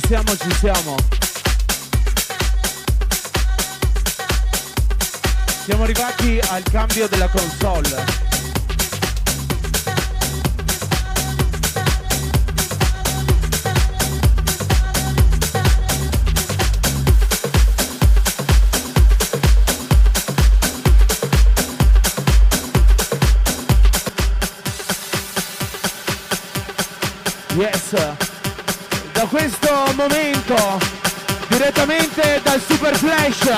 ci siamo, ci siamo. Siamo arrivati al cambio della console. Yes, da questo momento, direttamente dal Super Flash,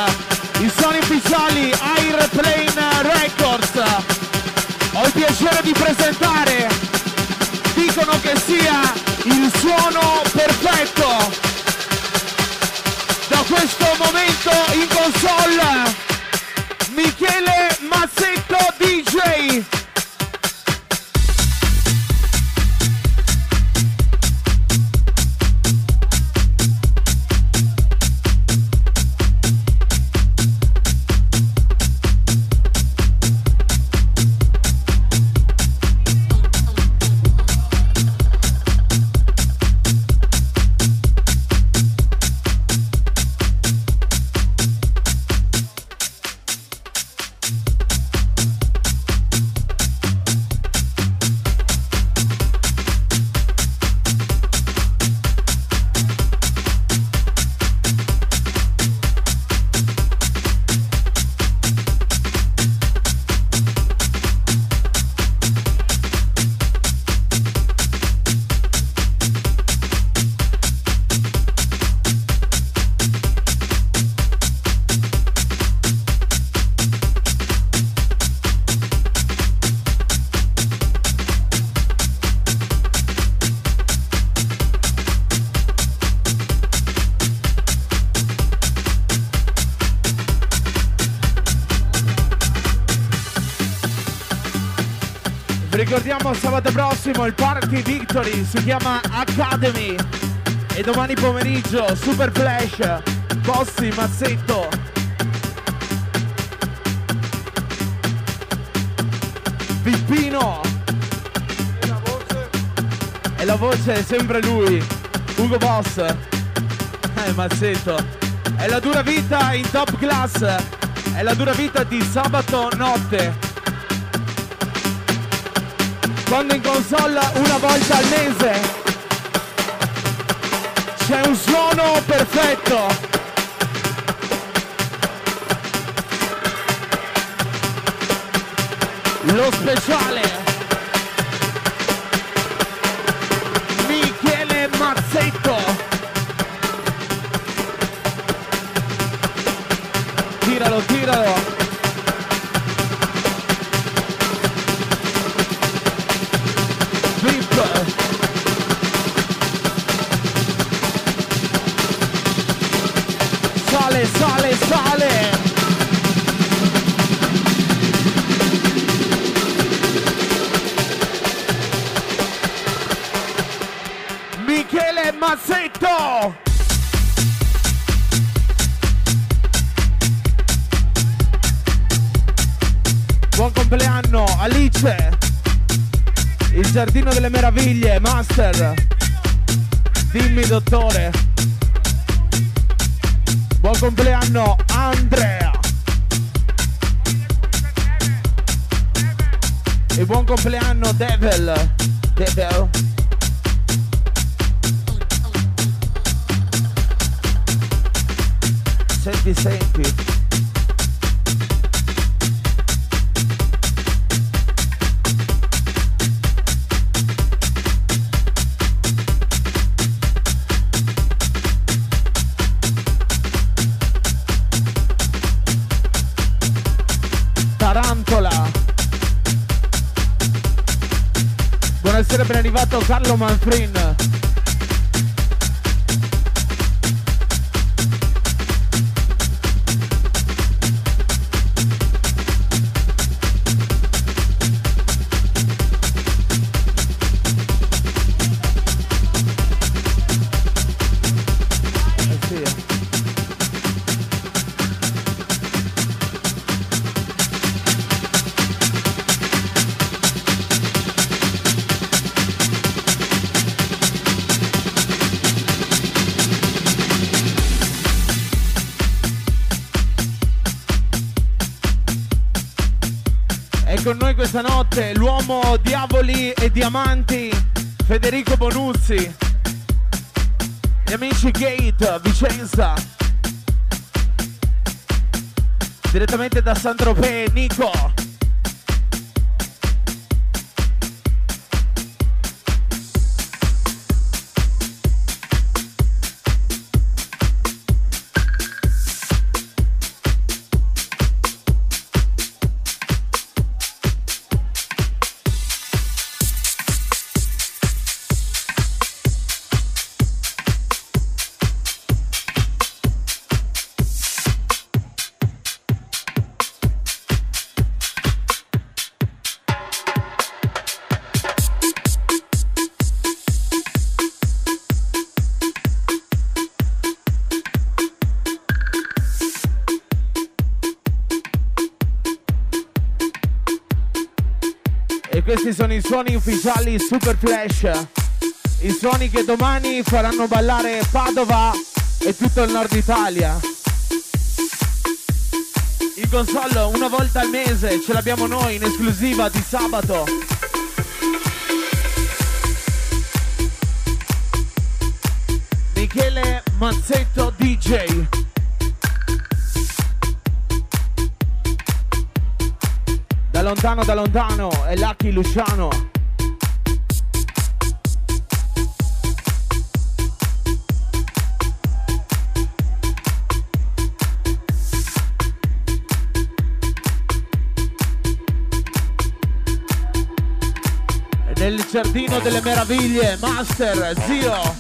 i suoni ufficiali Airplane Records, ho il piacere di presentare, dicono che sia il suono perfetto. Da questo momento in console, Michele Mazzetto DJ. Prossimo il Party Victory si chiama Academy. E domani pomeriggio Super Flash Bossi Mazzetto. Pippino. E la voce e la voce è sempre lui Ugo Boss. Eh Mazzetto. È la dura vita in top class. È la dura vita di sabato notte quando in console una volta al mese. C'è un suono perfetto. Lo speciale. Michele Mazzetto. Tiralo, tiralo giardino delle meraviglie, Master. Dimmi dottore. Buon compleanno Andrea. E buon compleanno Devil. Devil. Arrivato Carlo questa notte l'uomo diavoli e diamanti Federico Bonuzzi. Gli amici Gate Vicenza. Direttamente da San Tropez Nico suoni ufficiali Super Flash. I suoni che domani faranno ballare Padova e tutto il nord Italia. Il console una volta al mese ce l'abbiamo noi in esclusiva di sabato. Michele Mazzetto lontano, da lontano, è Lucky Luciano. Nel giardino delle meraviglie, Master, zio,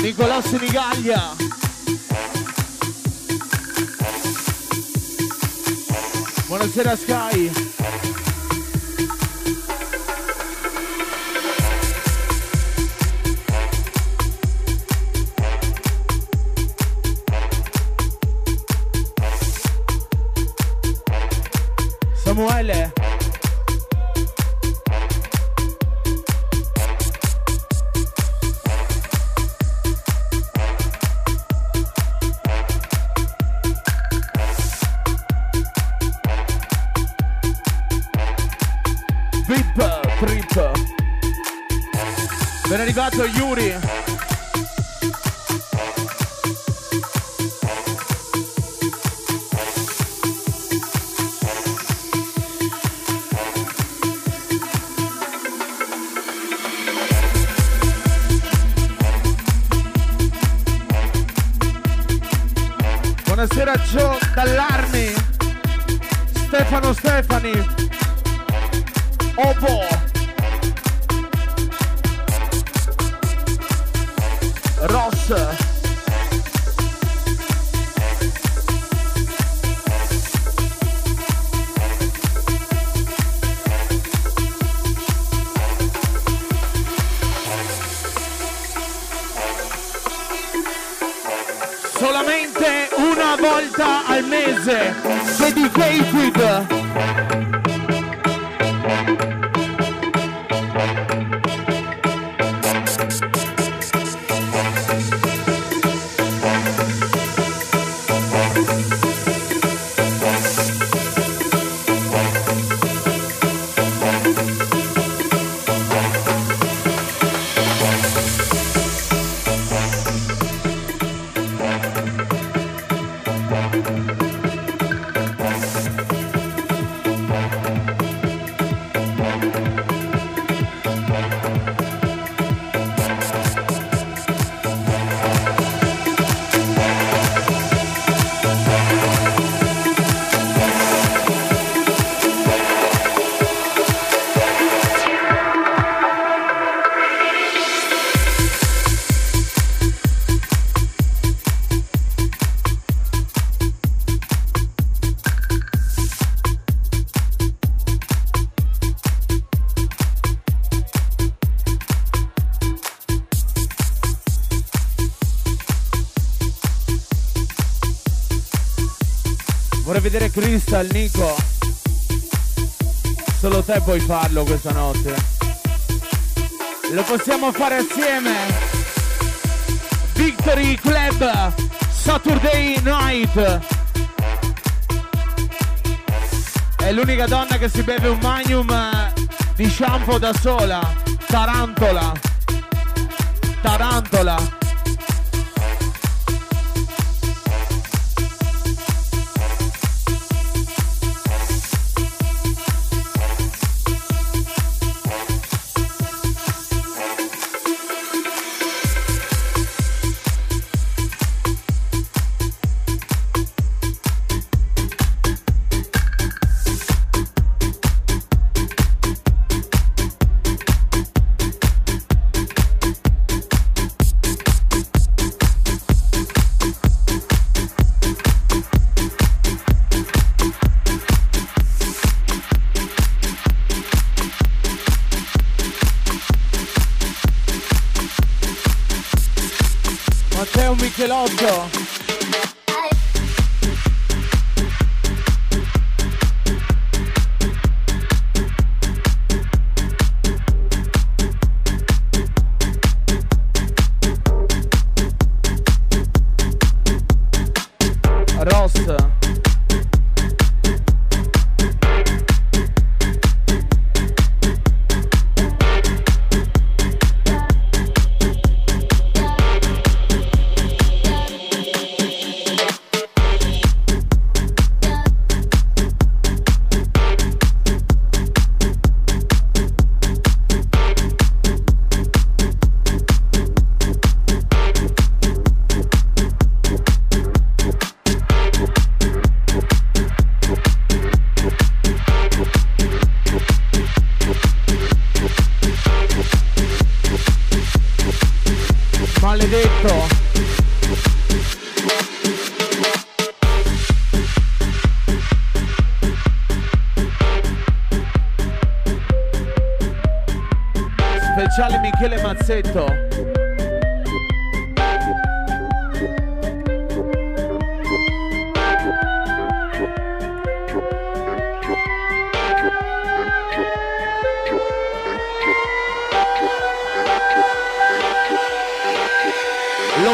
Nicolò Sinigaglia. Buonasera Sky. Samuele. Crystal, Nico. Solo te puoi farlo questa notte. Lo possiamo fare assieme. Victory Club Saturday Night. È l'unica donna che si beve un magnum eh, di shampoo da sola. Tarantola. Tarantola. Angelozzo.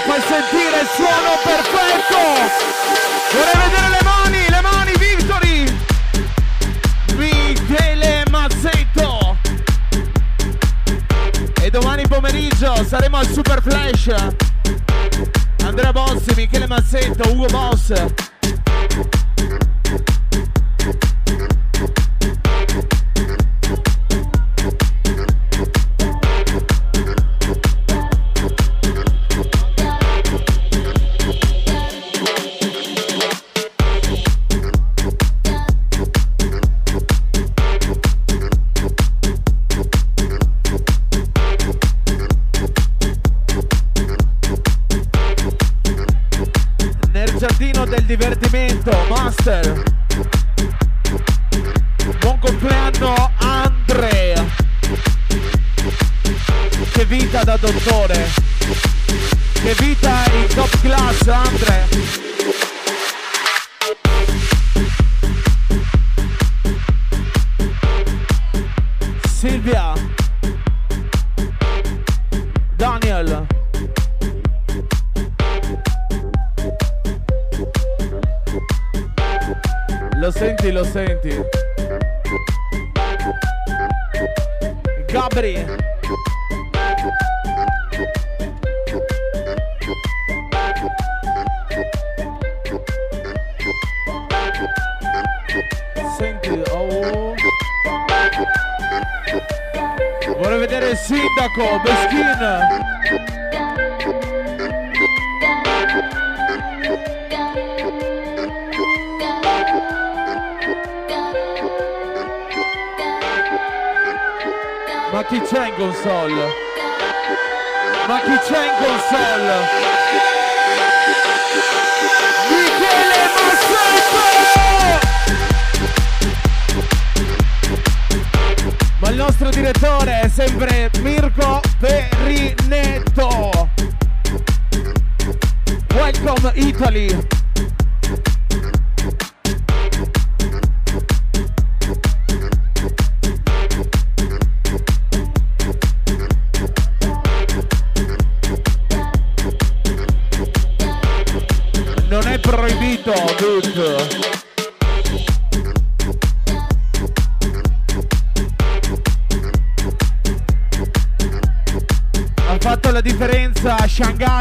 fai sentire il suono perfetto! Vorrei vedere le mani, le mani, Victory! Michele Mazzetto! E domani pomeriggio saremo al Super Flash! Andrea Bossi, Michele Mazzetto, Ugo Boss!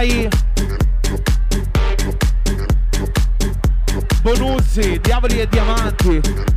Shanghai. Bonuzzi, Diavoli e Diamanti.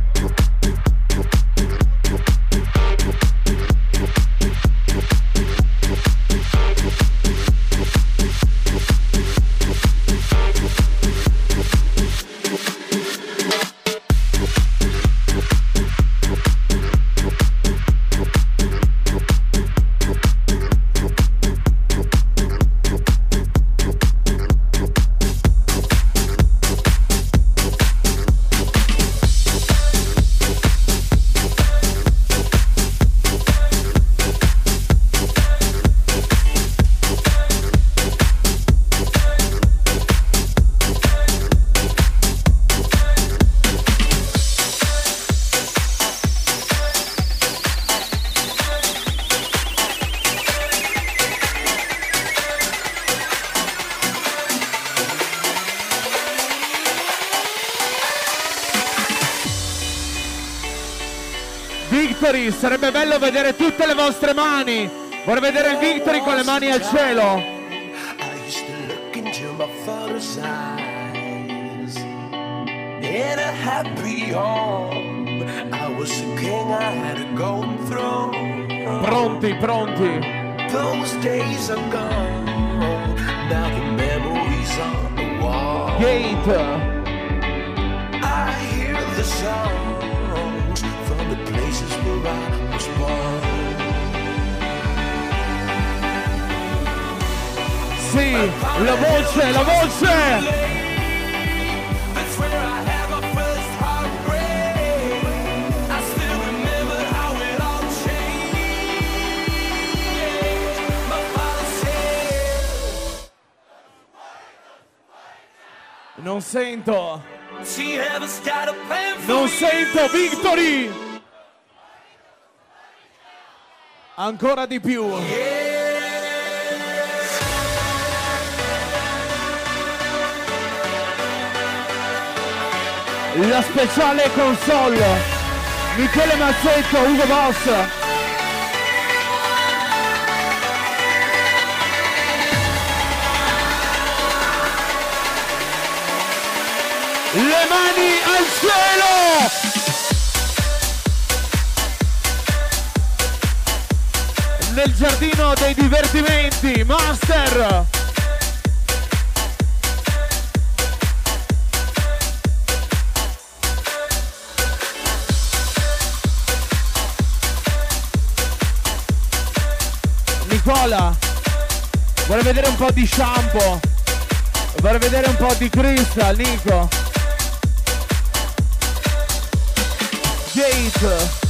Mani. Vorrei vedere il Victory con le mani al cielo. In a happy home, I was a king, I had a golden throne. Pronti, pronti. Those days are gone. La voce, la voce! Non sento. Non sento Victory. Ancora di più. La speciale console. Michele Mazzetto, Ugo Boss. Le mani al cielo! Nel giardino dei divertimenti, Master! Nicola, vuole vedere un po' di shampoo? Vorrei vedere un po' di Crystal, Nico. Jake.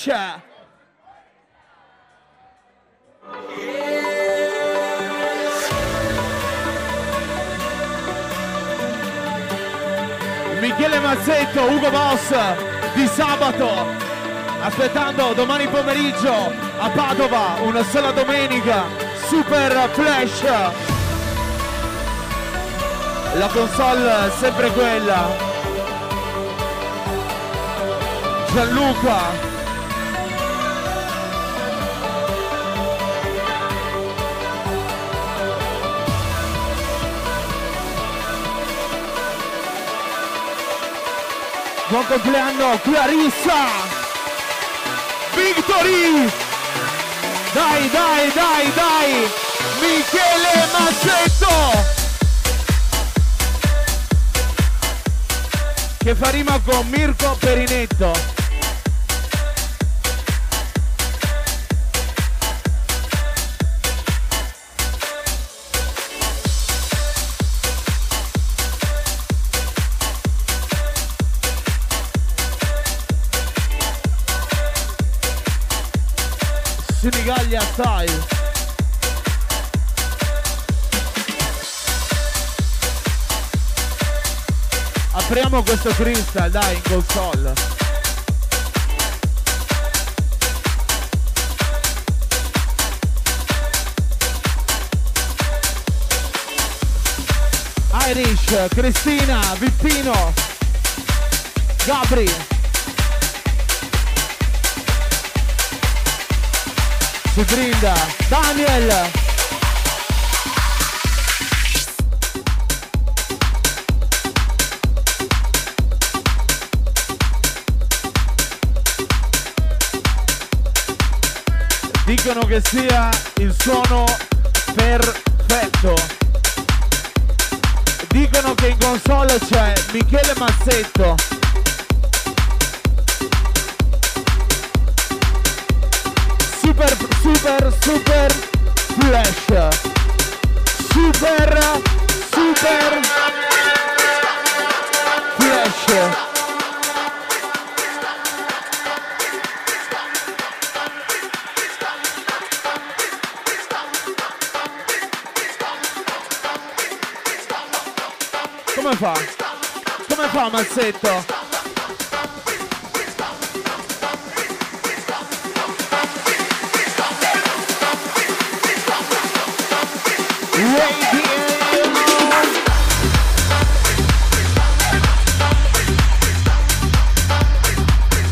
Flash. Michele Mazzetto, Ugo Boss di sabato. Aspettando domani pomeriggio a Padova, una sola domenica, Super Flash. La console sempre quella. Gianluca. Buon compleanno Clarissa! Victory! Dai, dai, dai, dai! Michele Mazzetto! Che fa rima con Mirko Perinetto. Apriamo questo crystal, dai, in console. Irish, Cristina, Vippino, Gabri. si brinda Daniel dicono che sia il suono perfetto dicono che in console c'è Michele Mazzetto super, super, super flash. Super, super Come fa? Come fa Mazzetto?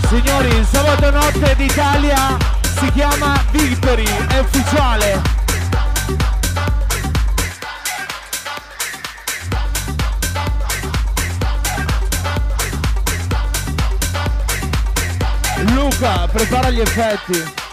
Signori, il sabato notte d'Italia si chiama Victory, è ufficiale. Prepara gli effetti.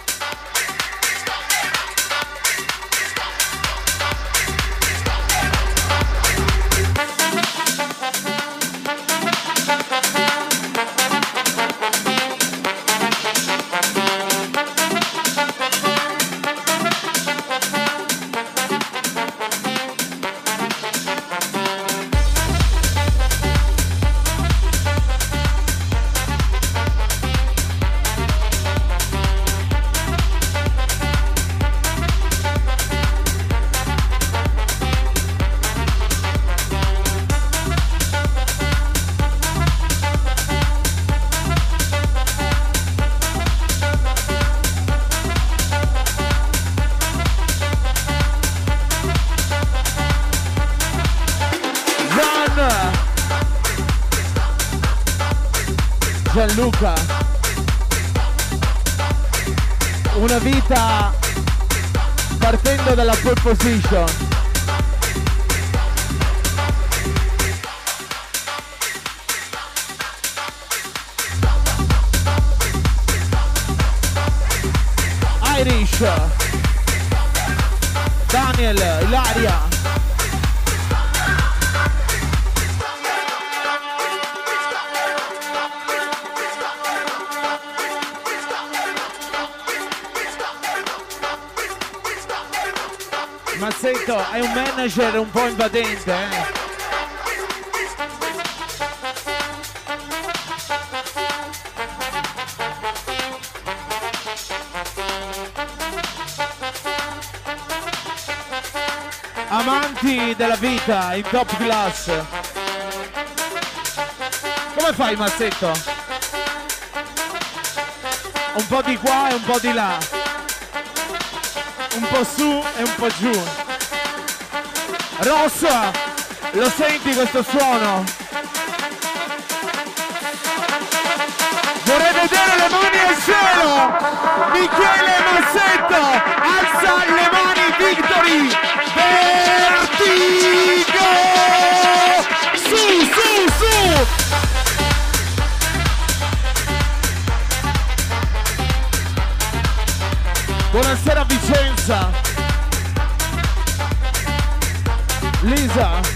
Position. Manager un po' invadente, eh? Amanti della vita in top class. Come fai Mazzetto? Un po' di qua e un po' di là un po' su e un po' giù. Rossa, Lo senti questo suono? Vorrei vedere le mani al cielo! Michele Massetto alza le mani Victory! Vertigo! Su, su, su! Buonasera Vicenza! Lisa!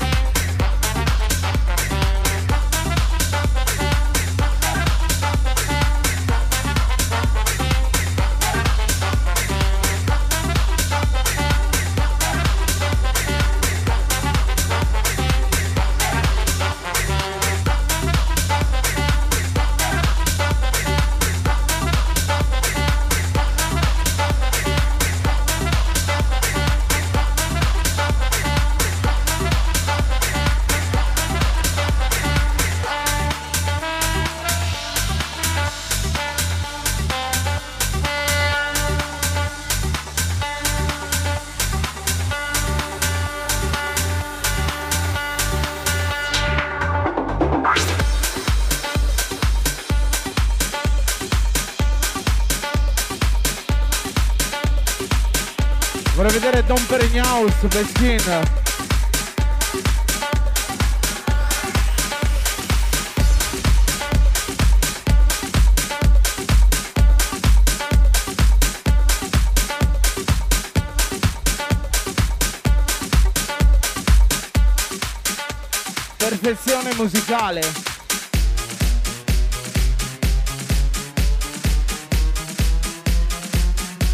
Perignaus, Peskin. Perfezione musicale.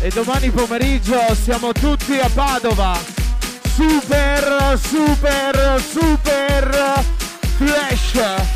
e domani pomeriggio siamo tutti a Padova. Super, super, super flash.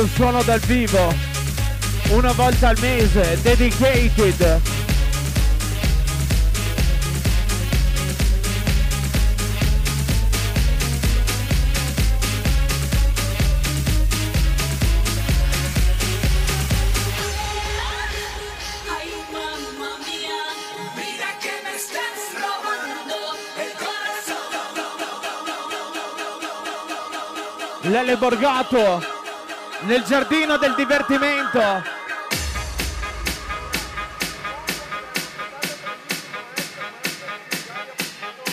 Un suono dal vivo una volta al mese dedicated. Lele Borgato nel giardino del divertimento.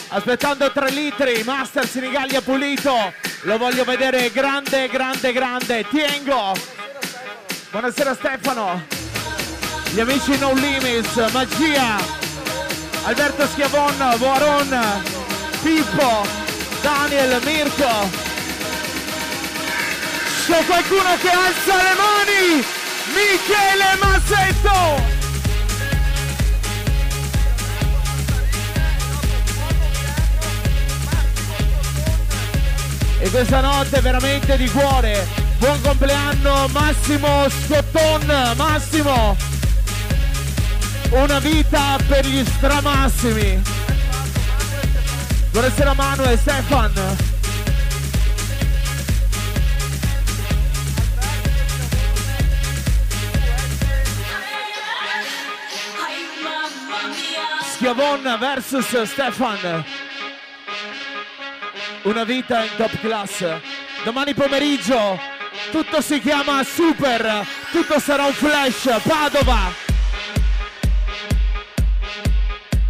Aspettando 3 litri, Master Sinigallia pulito. Lo voglio vedere grande, grande, grande. Tiengo. Buonasera Stefano. Gli amici No Limits, Magia. Alberto Schiavon, Boaron, Pippo, Daniel, Mirko. C'è qualcuno che alza le mani? Michele Mazzetto! E questa notte veramente di cuore. Buon compleanno Massimo Scotton, Massimo! Una vita per gli stramassimi. Buonasera Manu e Stefan. Schiavon versus Stefan. Una vita in top class. Domani pomeriggio tutto si chiama Super, tutto sarà un flash, Padova.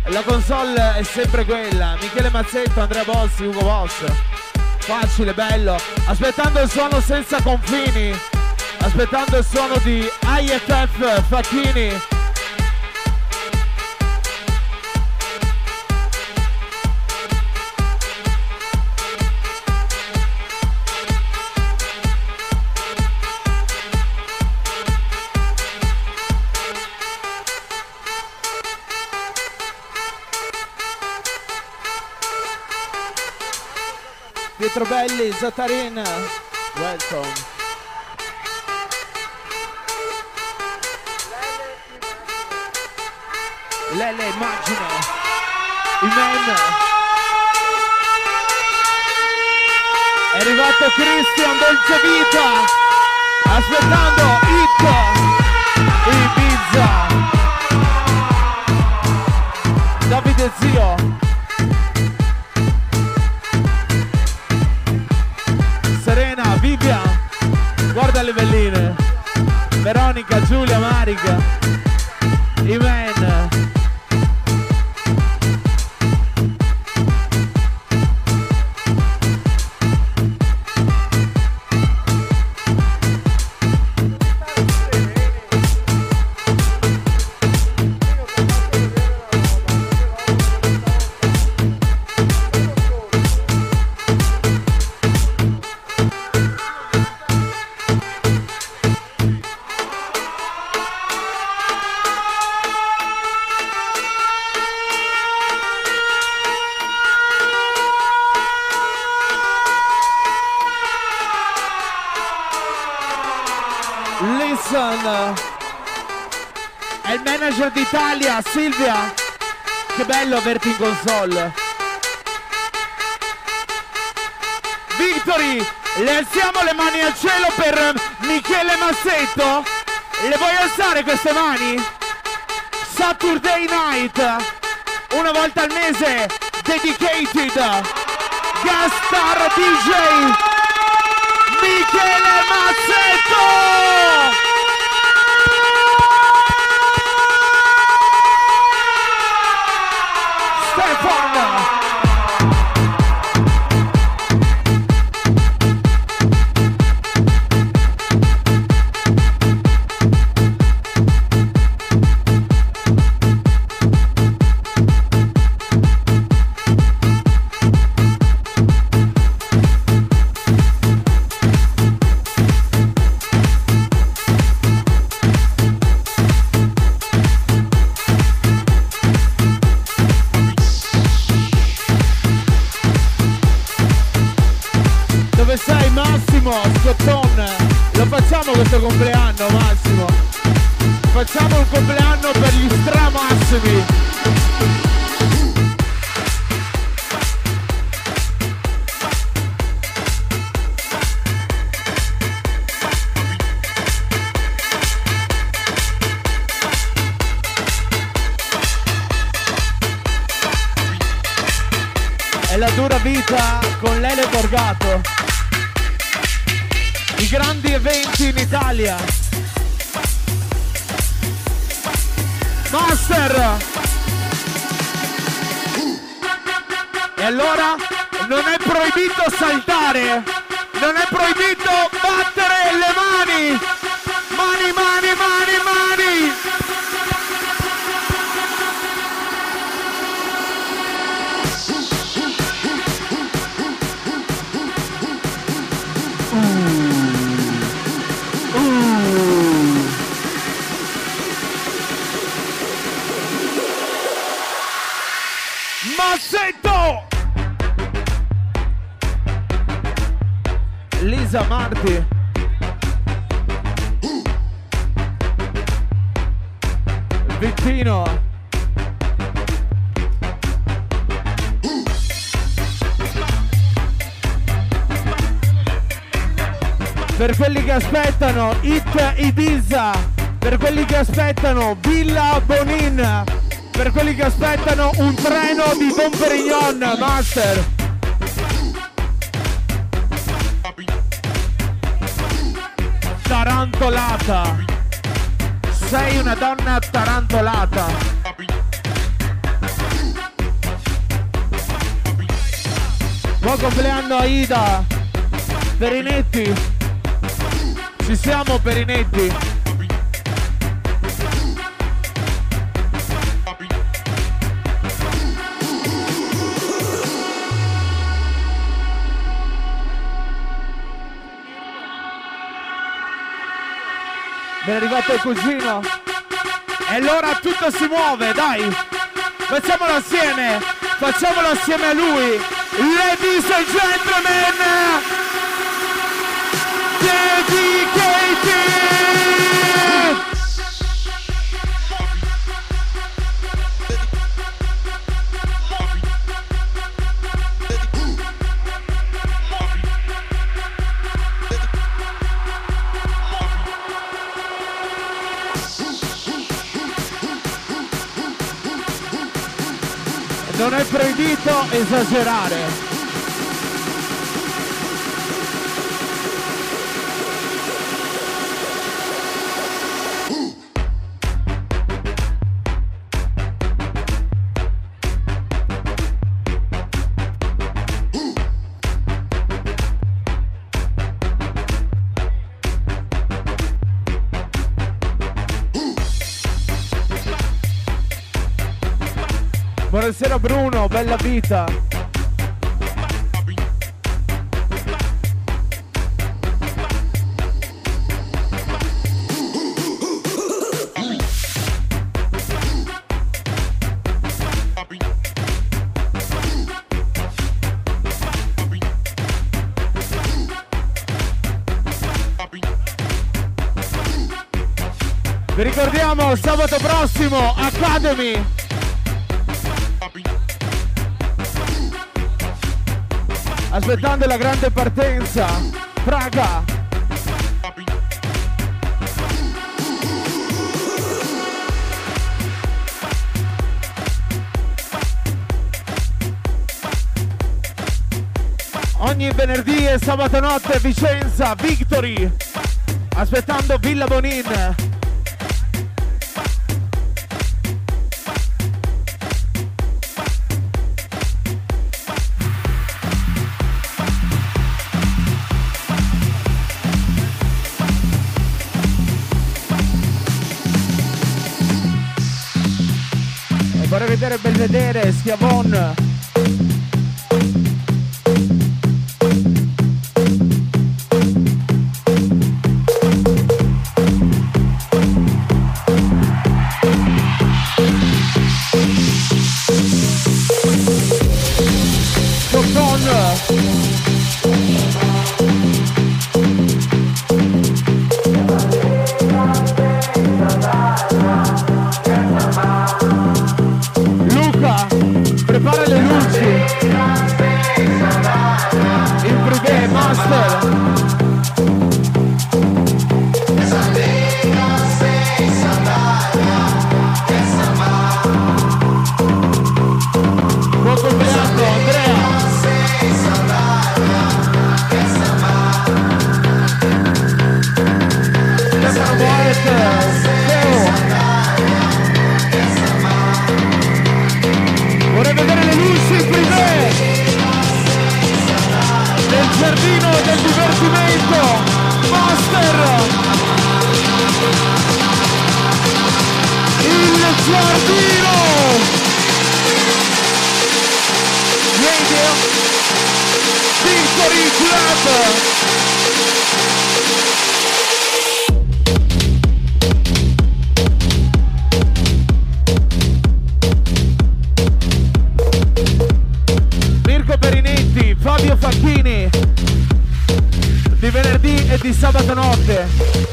La console è sempre quella, Michele Mazzetto, Andrea Bossi, Ugo Boss. Facile, bello. Aspettando il suono senza confini. Aspettando il suono di IFF Facchini. Pietro Belli, Zatarin, welcome. Lele immagino, Imen. È arrivato Christian Dolce Vita, aspettando It, Ibiza. Davide Zio. Guarda le belline Veronica, Giulia, Marica. Imen manager d'Italia, Silvia. Che bello averti in console. Victory, le alziamo le mani al cielo per Michele Massetto. Le vuoi alzare queste mani? Saturday Night, una volta al mese, dedicated, guest star DJ, Michele Mazzetto! Questo compleanno Massimo. Facciamo un compleanno per gli stramassimi E allora non è proibito saltare, non è proibito battere le mani, mani, mani, mani, mani. Marti. Vittino. Per quelli che aspettano, It Ibiza. Per quelli che aspettano, Villa Bonin. Per quelli che aspettano, un treno di Don Perignon, Master. Tarantolata. Sei una donna tarantolata. Buon compleanno Aida. Perinetti. Ci siamo Perinetti. Ben arrivato il cugino. E allora tutto si muove, dai. Facciamolo assieme. Facciamolo assieme a lui. Ladies and gentlemen. Dedicated. Non è proibito esagerare. Buonasera Bruno, bella vita. Vi ricordiamo sabato prossimo Academy aspettando la grande partenza. Praga. Ogni venerdì e sabato notte Vicenza, Victory. Aspettando Villa Bonin. Mercedes gewonnen. Giardino! Radio Victory Club! Fabio Facchini. Di venerdì e di sabato notte.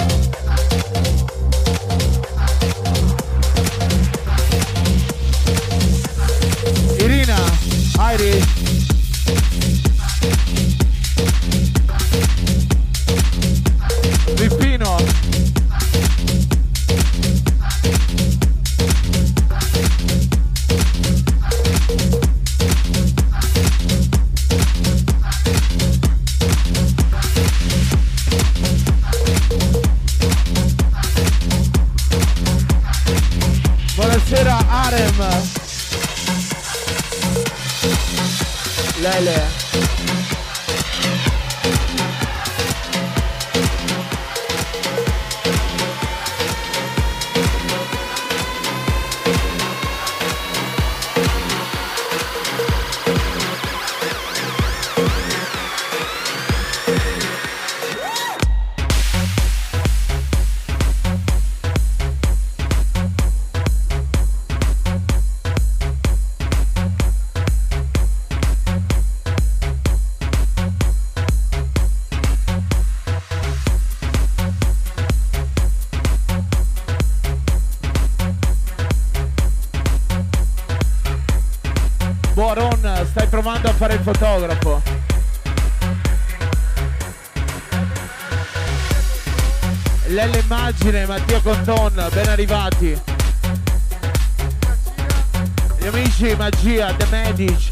Mattia Conton, ben arrivati. Gli amici Magia, The Medic.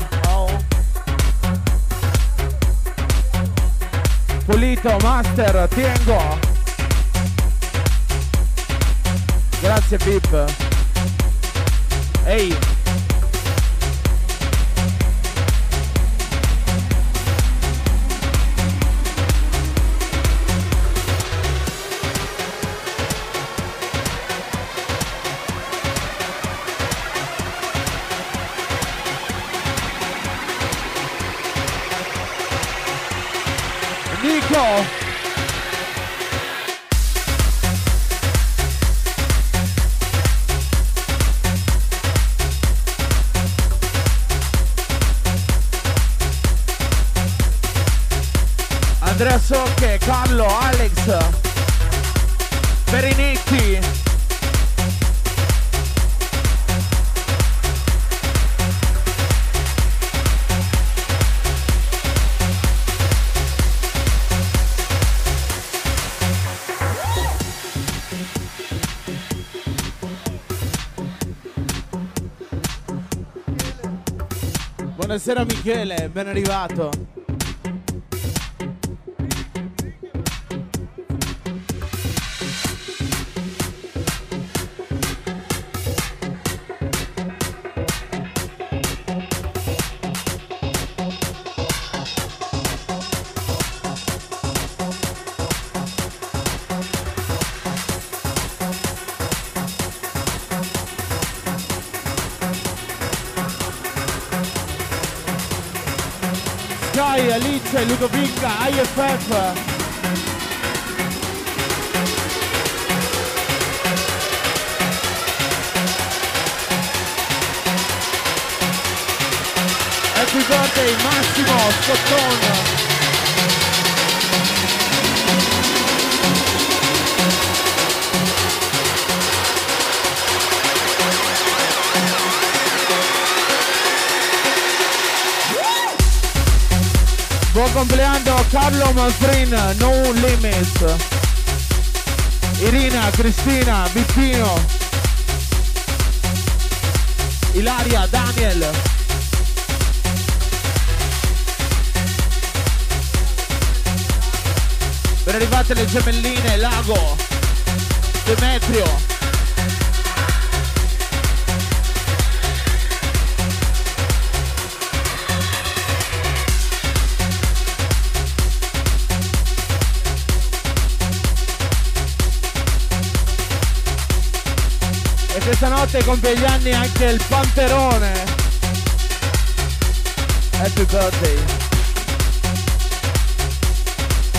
Buonasera Michele, ben arrivato. Alice, Ludovica, IFF. Happy birthday Massimo Scottone. Compleanno Carlo Manfrin, No Limits. Irina, Cristina, Bippino. Ilaria, Daniel. Ben arrivate le gemelline, Lago, Demetrio. Questa notte compie gli anni anche il Panterone. Happy birthday.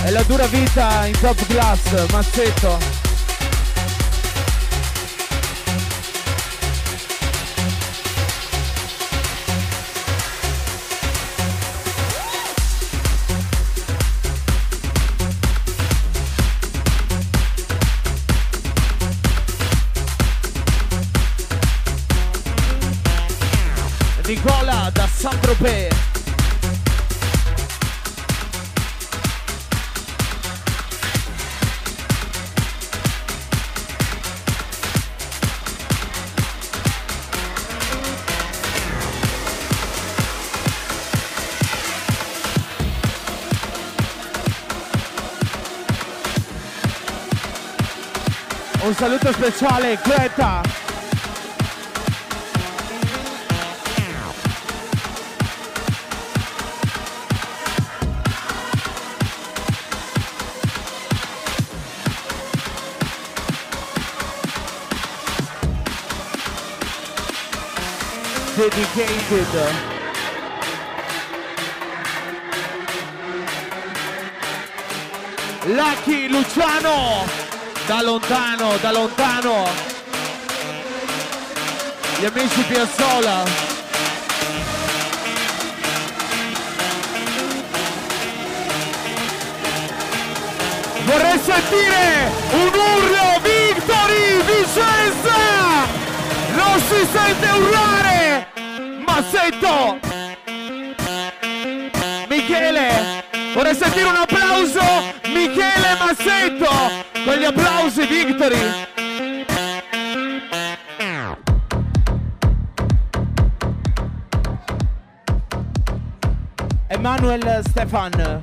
E la dura vita in top class, Mazzetto. Saluto speciale, Greta. dedicated. Lucky Luciano, da lontano, da lontano. Gli amici Piazzola. Vorrei sentire un urlo Victory Vicenza! Non si sente urlare! Massetto! Michele! Vorrei sentire un applauso! Michele Massetto! Con gli applausi Victory! Emanuel Stefan.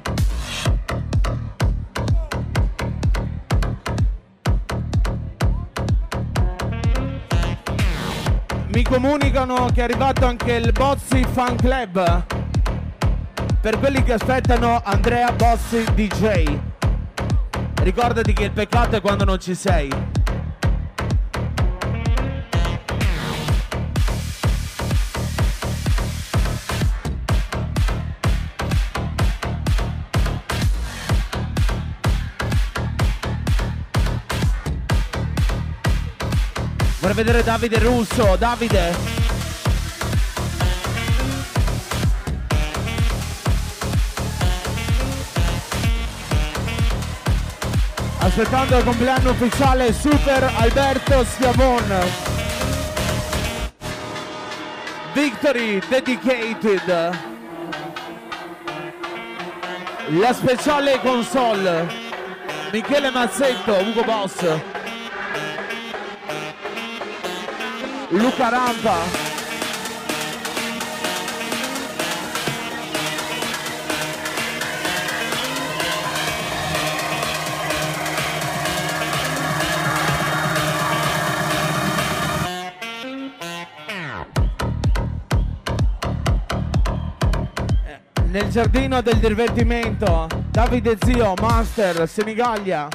Mi comunicano che è arrivato anche il Bozzi Fan Club. Per quelli che aspettano Andrea Bozzi DJ. Ricordati che il peccato è quando non ci sei. Vorrei vedere Davide Russo. Davide. Aspettando il compleanno ufficiale Super Alberto Schiavon. Victory Dedicated. La speciale console. Michele Mazzetto, Ugo Boss. Luca Rampa. Giardino del divertimento, Davide Zio, Master, Senigallia.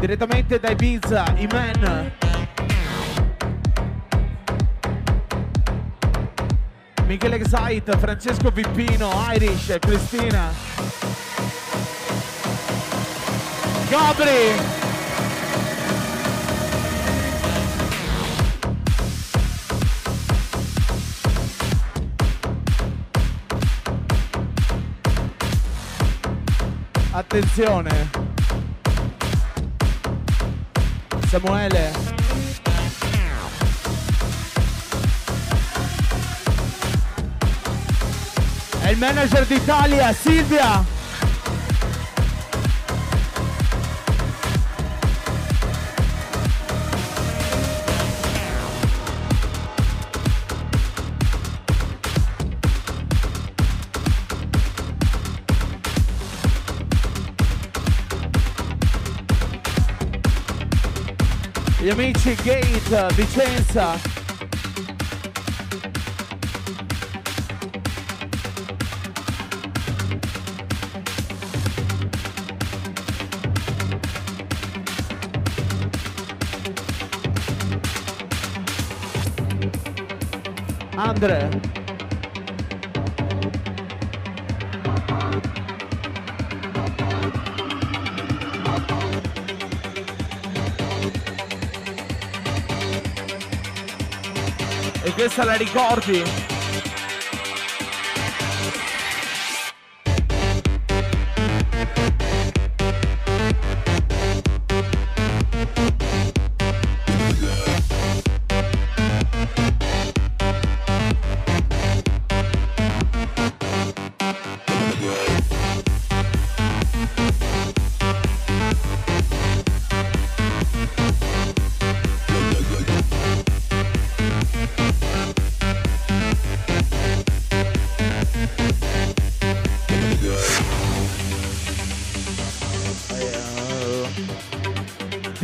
Direttamente da Ibiza, Iman. Michele Exite, Francesco Vippino, Irish, Cristina. Gabri! Attenzione. Samuele. È il manager d'Italia, Silvia. Amici Gate Vicenza. Andre la ricordi?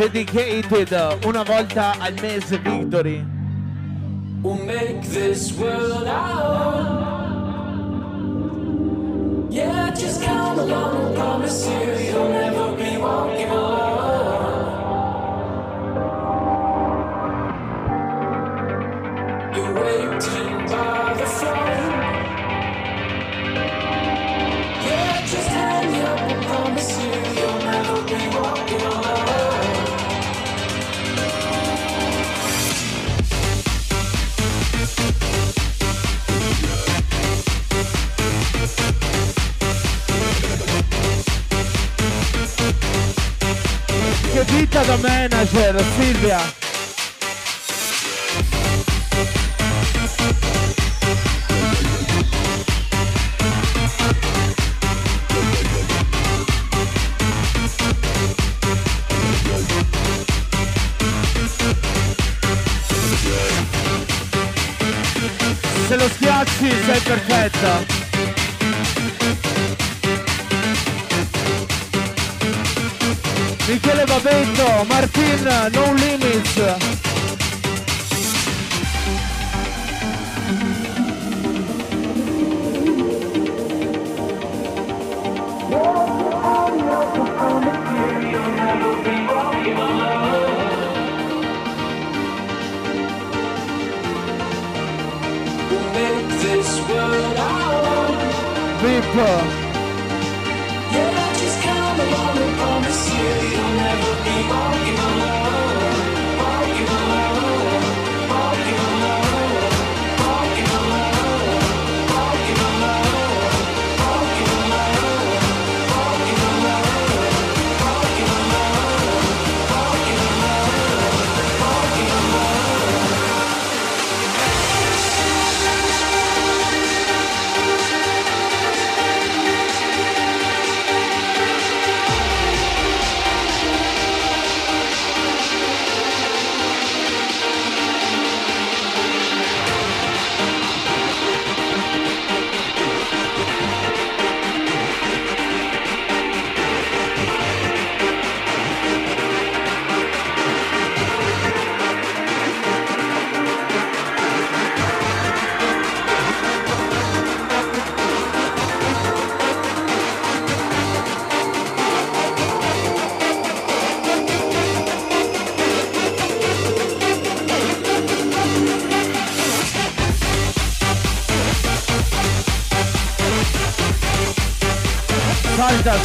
Dedicated una volta al mese Victory. We'll make this world our Yeah, just come along, promise you manager, Silvia! Se lo schiacci sei perfetta! Michele Babetto, Martin, No Limits. Vip.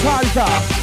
Kaiser.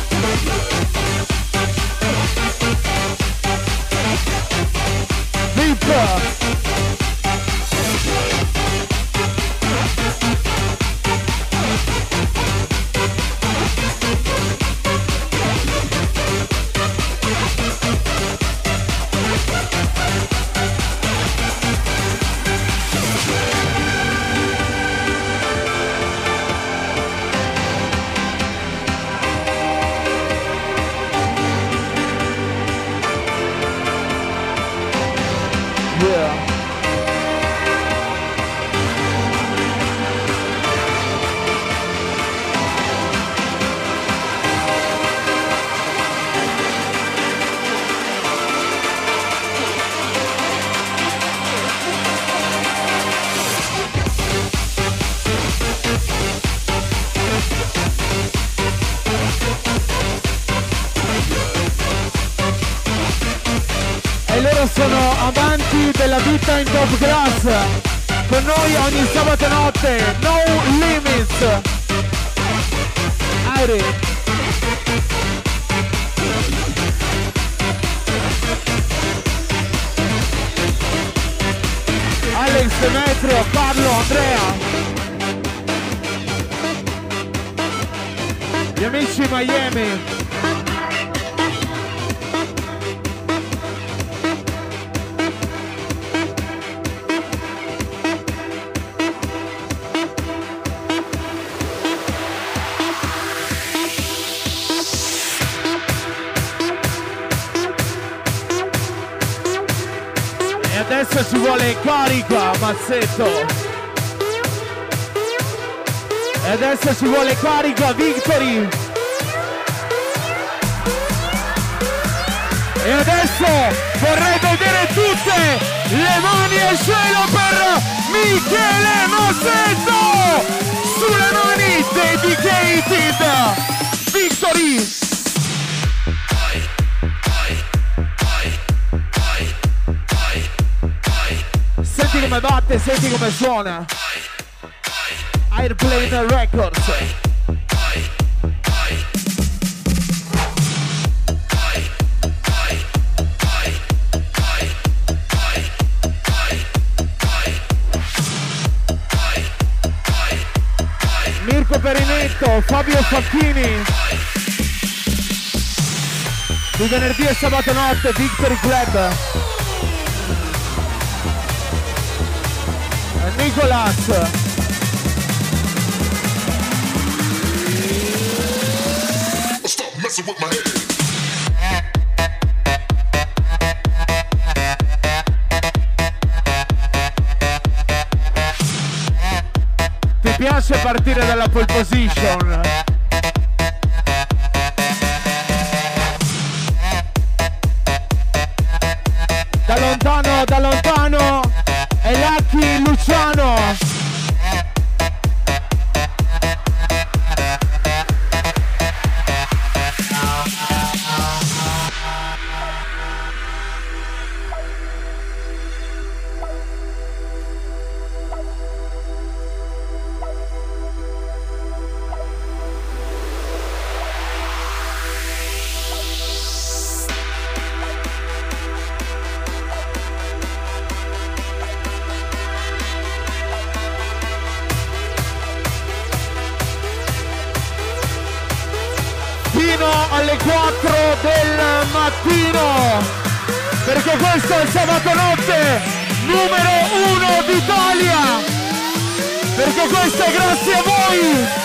Con noi ogni sabato notte, no limits. Aire. Alex Demetrio, Carlo, Andrea. Gli amici Miami. Vuole carica, Mazzetto. E adesso ci vuole carica, Victory. E adesso vorrei vedere tutte le mani al cielo per Michele Mazzetto. Sulle mani dedicated. Victory. Come batte, senti come suona. Airplane Records. Mirko Perinetto, Fabio Facchini. Di venerdì e sabato notte, Victory Club. Nicolas. Ti piace partire dalla pole position? Perché questo è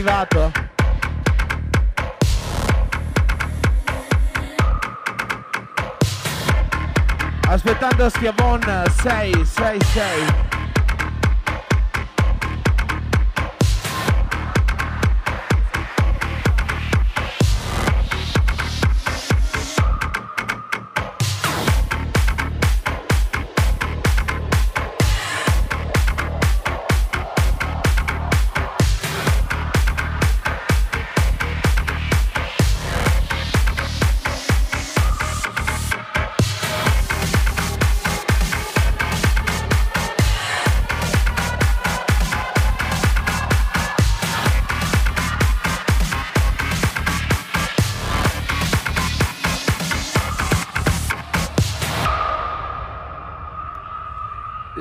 arrivato. Aspettando Schiavon 666.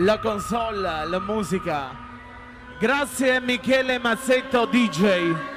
La console, la musica. Grazie Michele Mazzetto DJ.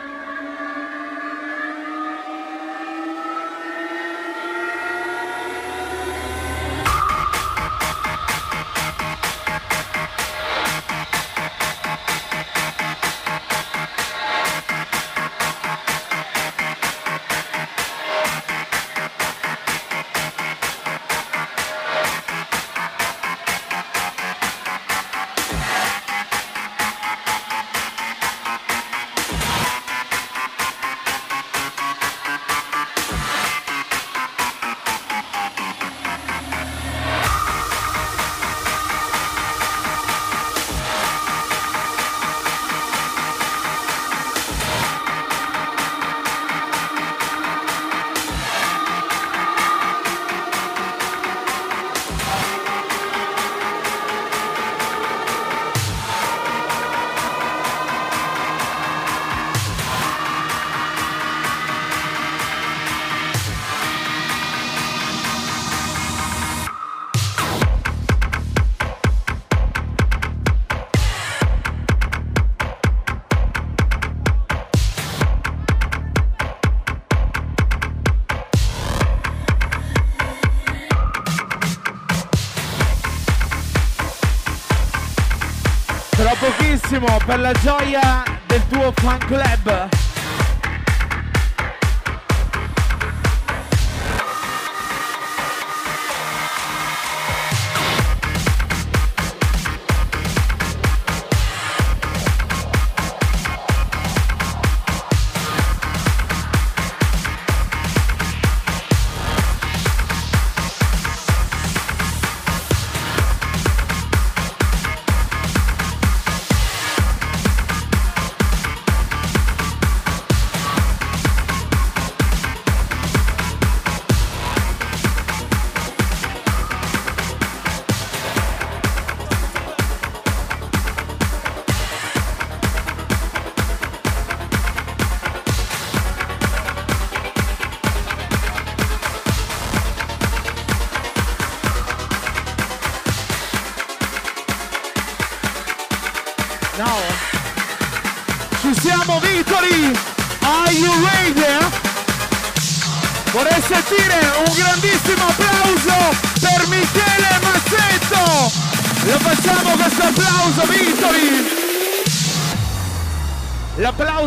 Per la gioia del tuo fan club.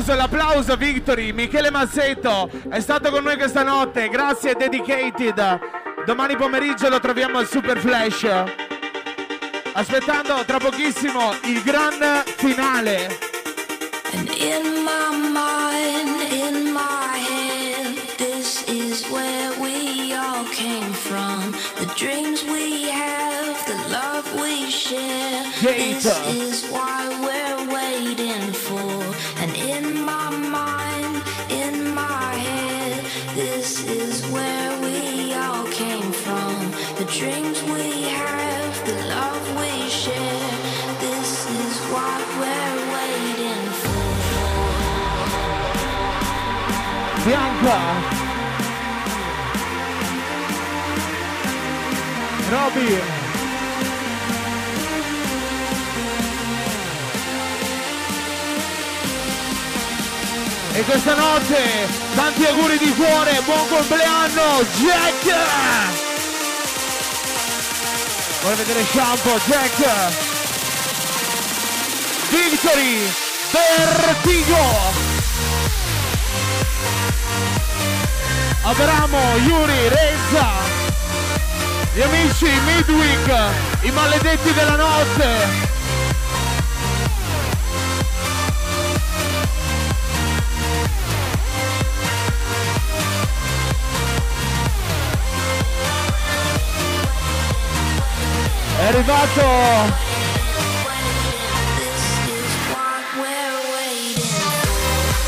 L'applauso, l'applauso, Victory! Michele Massetto è stato con noi questa notte, grazie Dedicated. Domani pomeriggio lo troviamo al Super Flash. Aspettando tra pochissimo il gran finale. And in my mind, in my head, this is where we all came from. The dreams we have, the love we share. This is why Roby. E questa notte tanti auguri di cuore, buon compleanno Jack! Vuole vedere Shampoo, Jack! Victory! Vertigo! Abramo, Yuri, Reza! Gli amici Midweek, i maledetti della notte. È arrivato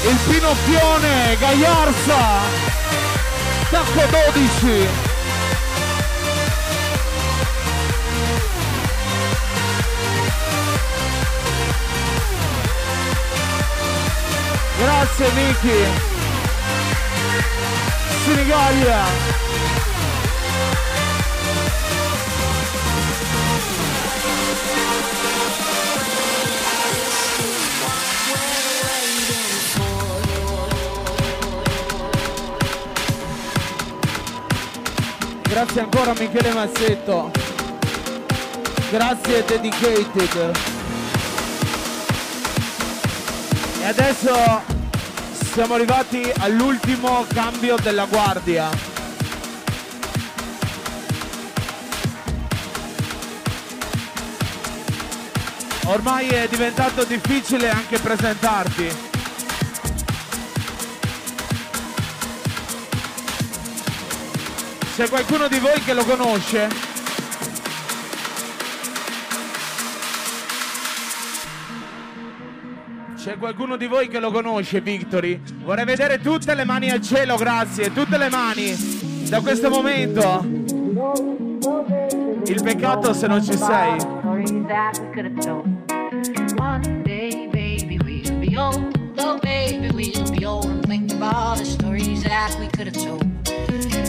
il Pinocchione Gagliarza Tacco 12 Grazie Vicky. Senigallia. Grazie ancora Michele Massetto. Grazie Dedicated. E adesso siamo arrivati all'ultimo cambio della guardia. Ormai è diventato difficile anche presentarti. C'è qualcuno di voi che lo conosce? C'è qualcuno di voi che lo conosce, Victory? Vorrei vedere tutte le mani al cielo, grazie, tutte le mani da questo momento. Il peccato se non ci sei.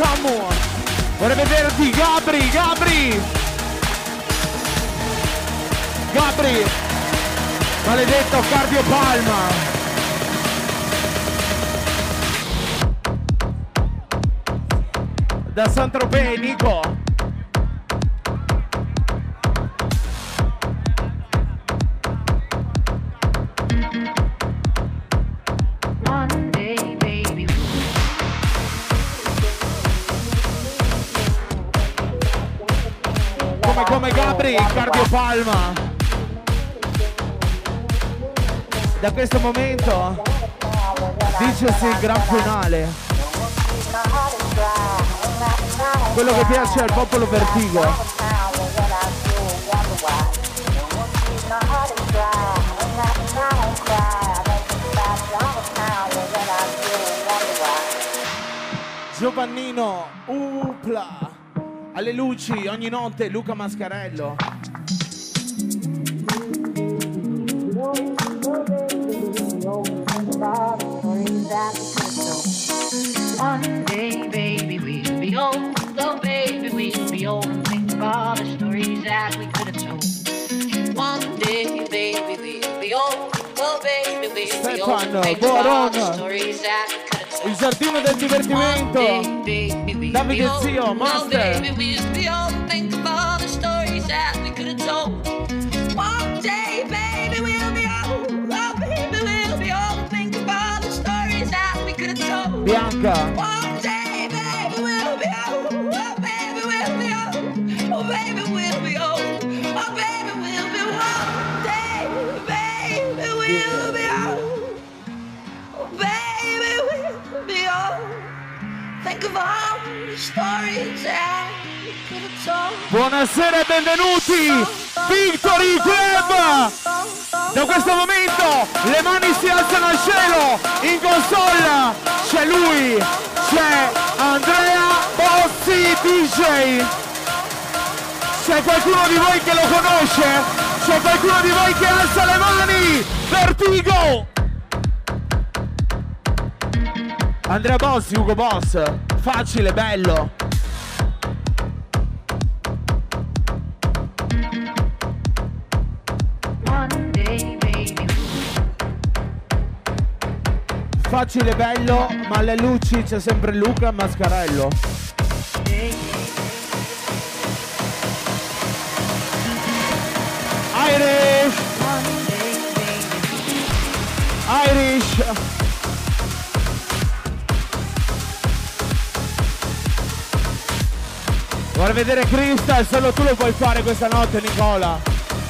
Samu. Vorrei vederti Gabri, Gabri. Gabri, maledetto Cardio Palma. Da San Tropez, Nico. Cardio Palma. da questo momento dicesi il gran finale quello che piace al popolo vertigo Giovannino Upla Alle luci ogni notte Luca Mascarello. One day, baby, we'll be old. Oh, baby, we'll be old and think of all the stories that we could have told. One day, baby, we'll be old. Oh, baby, we'll be old and think of all the stories that we could have told. Il giardino del divertimento. Davide Zio, Master. Bianca. Buonasera e benvenuti! Victory Club! Da questo momento le mani si alzano al cielo! In console c'è lui! C'è Andrea Bozzi DJ! C'è qualcuno di voi che lo conosce? C'è qualcuno di voi che alza le mani? Vertigo! Andrea Bossi, Ugo Boss, facile, bello. Facile, bello, ma alle luci c'è sempre Luca Mascarello. Irish! Irish! Vuoi vedere Crystal? Solo tu lo puoi fare questa notte, Nicola.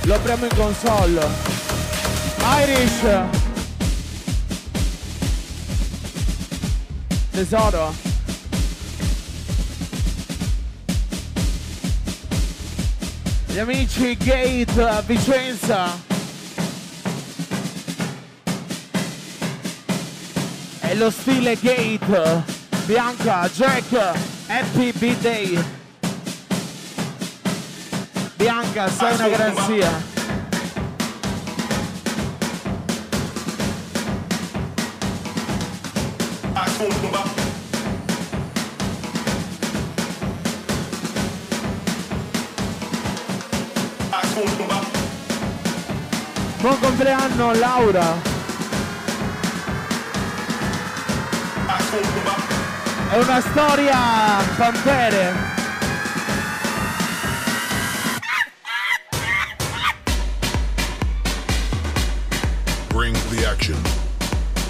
Lo apriamo in console. Irish. Tesoro. Gli amici Gate Vicenza. E lo stile Gate. Bianca, Jack, Happy B-Day. Bianca, sei una garanzia. Buon compleanno Laura. È una storia Pampere.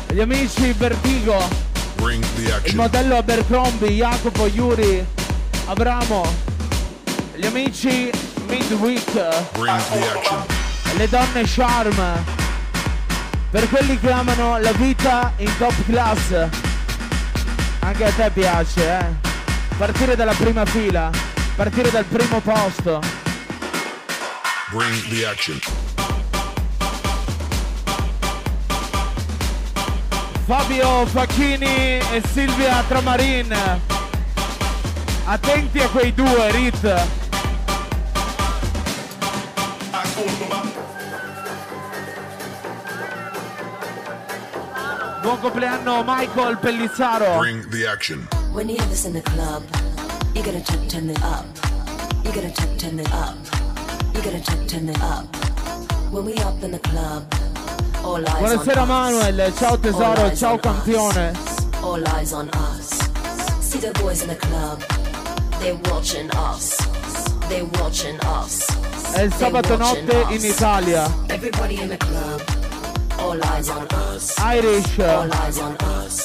Gli amici Vertigo. Il modello Abercrombie, Jacopo, Yuri, Abramo. Gli amici Midweek. Le donne Charm. Per quelli che amano la vita in top class. Anche a te piace, eh? Partire dalla prima fila. Partire dal primo posto. Bring the action. Fabio Facchini e Silvia Tramarin. Attenti a quei due, Rit. Buon compleanno Michael Pellizzaro. Bring the action. When you hear this in the club, you gotta turn, turn it up. You gotta turn, turn it up. You gotta turn, turn it up. When we up in the club. Buonasera Manuel, ciao tesoro, ciao campione. All eyes on us. See the boys in the club. They watching us. They watching us. È il sabato notte in Italia. Everybody in the club. All eyes on us. Irish. All eyes on us.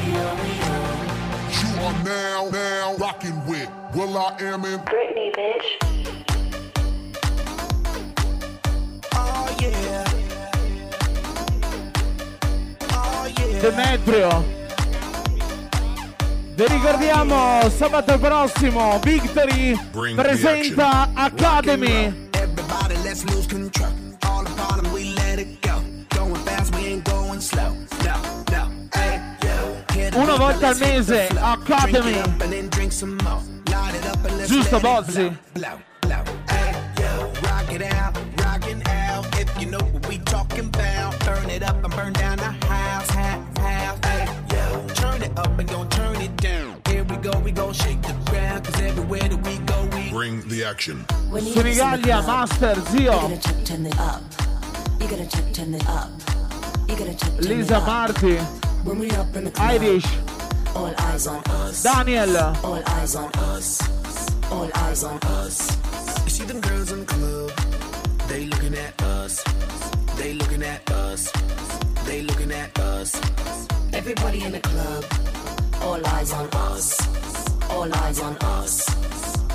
are now, now rocking with Will I Am in Britney, bitch. Demetrio. Vi ricordiamo sabato prossimo Victory presenta Academy. Una volta al mese Academy. Giusto Bozzi? Burn it up and burn down the. Hey, yo, turn it it down. Here we go, we go shake ground, cause everywhere that we go, we bring the action. Senigallia, Master, Zio. You gotta check, turn it up. You gotta check, turn it up. You gotta check, turn Lisa. Marti. When we up in the club, Irish. All eyes on us. Daniel. All eyes on us. All eyes on us. You see them girls in the club. They looking at us. They looking at us. They looking at us. Everybody in the club. All eyes on us. All eyes on us.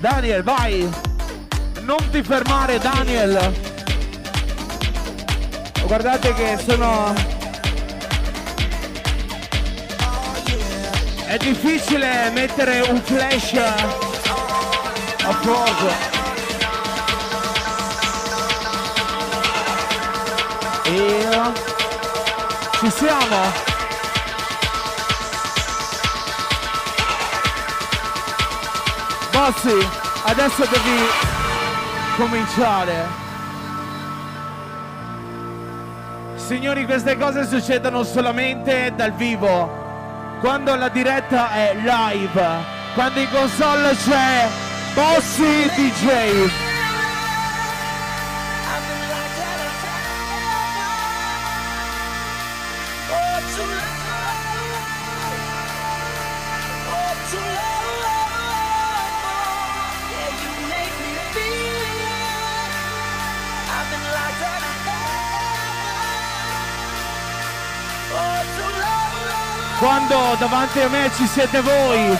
Daniel, vai! Non ti fermare, Daniel! Guardate che sono... È difficile mettere un flash a fuoco. E ci siamo. Bossi, adesso devi cominciare. Signori, queste cose succedono solamente dal vivo. Quando la diretta è live. Quando in console c'è Bossi DJ. Quando davanti a me ci siete voi